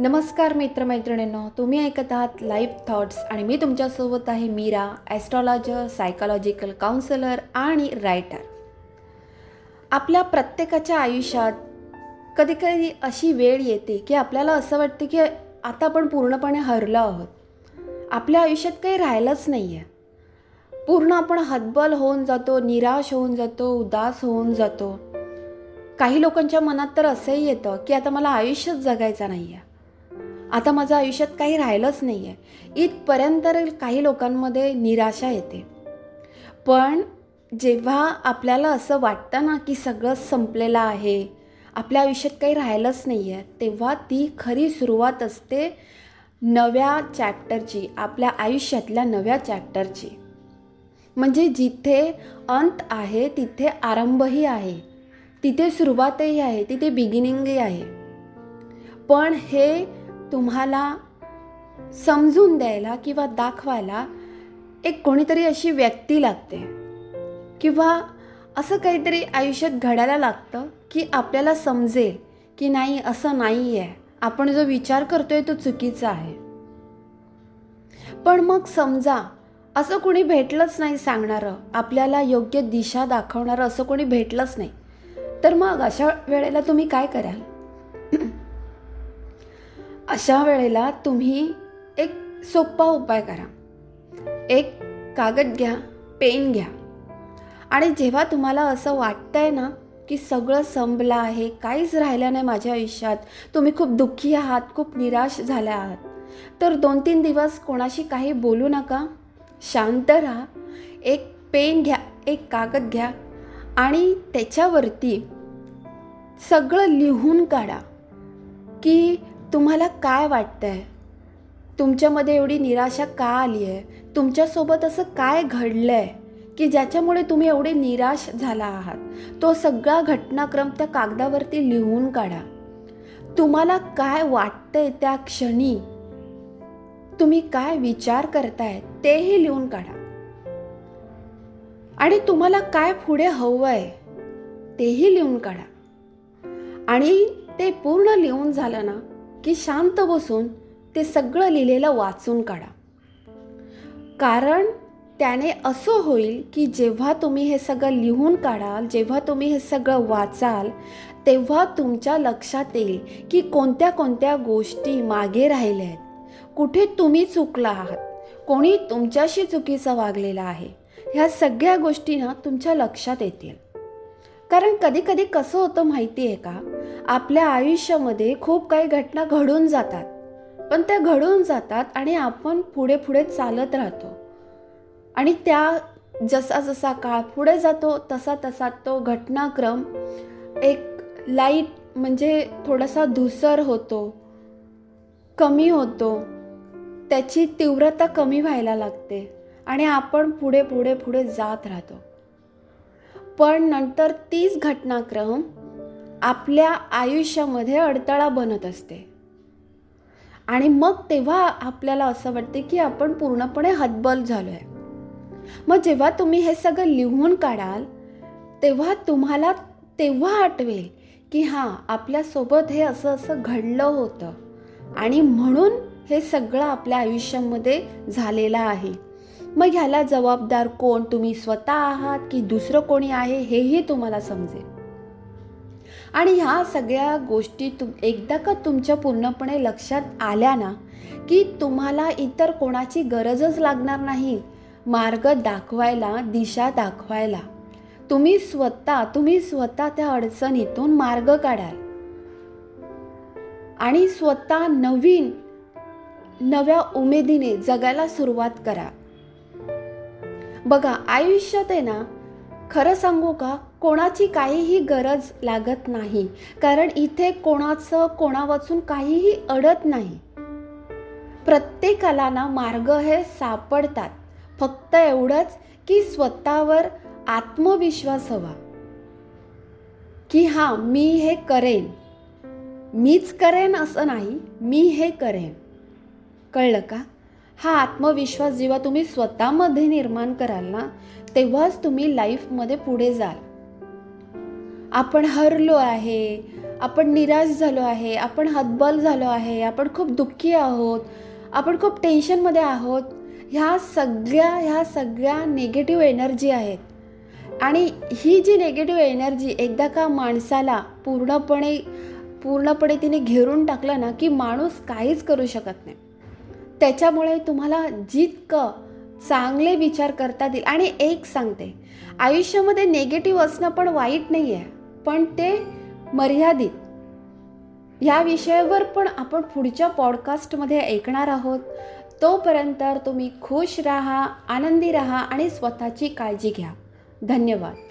नमस्कार मित्रमैत्रिणींनो तुम्ही ऐकत आहात लाईफ थॉट्स आणि मी तुमच्यासोबत आहे मीरा ॲस्ट्रॉलॉजर सायकॉलॉजिकल काउन्सिलर आणि रायटर आपल्या प्रत्येकाच्या आयुष्यात कधी कधी अशी वेळ येते की आपल्याला असं वाटते की आता आपण पूर्णपणे हरलो आहोत. आपल्या आयुष्यात काही राहिलंच नाही आहे पूर्ण आपण हतबल होऊन जातो निराश होऊन जातो उदास होऊन जातो. काही लोकांच्या मनात तर असंही येतं की आता मला आयुष्यच जगायचं नाही आहे आता माझं आयुष्यात काही राहिलंच नाही आहे इथपर्यंत काही लोकांमध्ये निराशा येते. पण जेव्हा आपल्याला असं वाटतं ना की सगळं संपलेलं आहे आपल्या आयुष्यात काही राहिलंच नाही आहे तेव्हा ती खरी सुरुवात असते नव्या चॅप्टरची आपल्या आयुष्यातल्या नव्या चॅप्टरची म्हणजे जिथे अंत आहे तिथे आरंभही आहे. तिथे सुरुवातही आहे तिथे बिगिनिंगही आहे. पण हे तुम्हाला समजून द्यायला किंवा दाखवायला एक कोणीतरी अशी व्यक्ती लागते. किंवा असं काहीतरी आयुष्यात घडायला लागतं की आपल्याला समजेल की नाही असं नाही आहे आपण जो विचार करतोय तो चुकीचा आहे. पण मग समजा असं कोणी भेटलंच नाही सांगणारं आपल्याला योग्य दिशा दाखवणारं असं कोणी भेटलंच नाही. तर मग अशा वेळेला तुम्ही काय कराल? अशा वेळेला तुम्ही एक सोपा उपाय करा. एक कागद घ्या पेन घ्या. आणि जेव्हा तुम्हाला असं वाटतंय ना की सगळं संपलं आहे काहीच राहिलं नाही माझ्या आयुष्यात तुम्ही खूप दुःखी आहात खूप निराश झाल्या आहात तर दोन तीन दिवस कोणाशी काही बोलू नका. शांत राहा. एक पेन घ्या एक कागद घ्या आणि त्याच्यावरती सगळं लिहून काढा की तुम्हाला काय वाटतंय? तुमच्यामध्ये एवढी निराशा का आली आहे? तुमच्यासोबत असं काय घडलं आहे की ज्याच्यामुळे तुम्ही एवढे निराश झाला आहात? तो सगळा घटनाक्रम त्या कागदावरती लिहून काढा. तुम्हाला काय वाटतंय त्या क्षणी? तुम्ही काय विचार करताय तेही लिहून काढा. आणि तुम्हाला काय पुढे हवं आहे तेही लिहून काढा. आणि ते पूर्ण लिहून झालं ना की शांत बसून ते सगळं लिहिलेलं वाचून काढा. कारण त्याने असं होईल की जेव्हा तुम्ही हे सगळं लिहून काढाल जेव्हा तुम्ही हे सगळं वाचाल तेव्हा तुमच्या लक्षात येईल की कोणत्या कोणत्या गोष्टी मागे राहिल्या आहेत. कुठे तुम्ही चुकला आहात? कोणी तुमच्याशी चुकीचं वागलेलं आहे? ह्या सगळ्या गोष्टी ना तुमच्या लक्षात येतील. कारण कधी कधी कसं होतं माहिती आहे का? आपल्या आयुष्यामध्ये खूप काही घटना घडून जातात. पण त्या घडून जातात आणि आपण पुढे पुढे चालत राहतो. आणि त्या जसा जसा काळ पुढे जातो तसा तसा तो घटनाक्रम एक लाइट म्हणजे थोडासा धुसर होतो कमी होतो. त्याची तीव्रता कमी व्हायला लागते आणि आपण पुढे पुढे पुढे जात राहतो. पण नंतर तीच घटनाक्रम आपल्या आयुष्यामध्ये अडथळा बनत असते. आणि मग तेव्हा आपल्याला असं वाटते की आपण पूर्णपणे हतबल झालो आहे मग जेव्हा तुम्ही हे सगळं लिहून काढाल तेव्हा तुम्हाला तेव्हा आठवेल की हां आपल्यासोबत हे असं असं घडलं होतं. आणि म्हणून हे सगळं आपल्या आयुष्यामध्ये झालेलं आहे. मग ह्याला जबाबदार कोण? तुम्ही स्वतः आहात की दुसरं कोणी आहे हेही तुम्हाला समजेल. आणि ह्या सगळ्या गोष्टी तुम एकदा का तुमच्या पूर्णपणे लक्षात आल्या ना की तुम्हाला इतर कोणाची गरजच लागणार नाही. मार्ग दाखवायला दिशा दाखवायला. तुम्ही स्वतः तुम्ही स्वतः त्या अडचणीतून मार्ग काढाल. आणि स्वतः नवीन नव्या उमेदीने जगायला सुरुवात करा बघा आयुष्यात आहे ना खरं सांगू का कोणाची काहीही गरज लागत नाही. कारण इथे कोणाचं कोणा वाचून काहीही अडत नाही. प्रत्येकाला ना मार्ग हे सापडतात. फक्त एवढंच की स्वतःवर आत्मविश्वास हवा. की हां मी हे करेन. मीच करेन असं नाही मी हे करेन. कळलं का? हा आत्मविश्वास जेव्हा तुम्ही स्वतःमध्ये निर्माण कराल ना तेव्हाच तुम्ही लाईफमध्ये पुढे जाल. आपण हरलो आहे आपण निराश झालो आहे आपण हतबल झालो आहे आपण खूप दुःखी आहोत आपण खूप टेन्शनमध्ये आहोत ह्या सगळ्या ह्या सगळ्या निगेटिव्ह एनर्जी आहेत. आणि ही जी निगेटिव्ह एनर्जी एकदा का माणसाला पूर्णपणे पूर्णपणे तिने घेरून टाकलं ना की माणूस काहीच करू शकत नाही. त्याच्यामुळे तुम्हाला जितकं चांगले विचार करता येईल आणि एक सांगते आयुष्यामध्ये नेगेटिव्ह असणं पण वाईट नाही आहे पण ते मर्यादित. या विषयावर पण आपण पुढच्या पॉडकास्टमध्ये ऐकणार आहोत. तोपर्यंत तुम्ही खुश राहा आनंदी राहा आणि स्वतःची काळजी घ्या. धन्यवाद.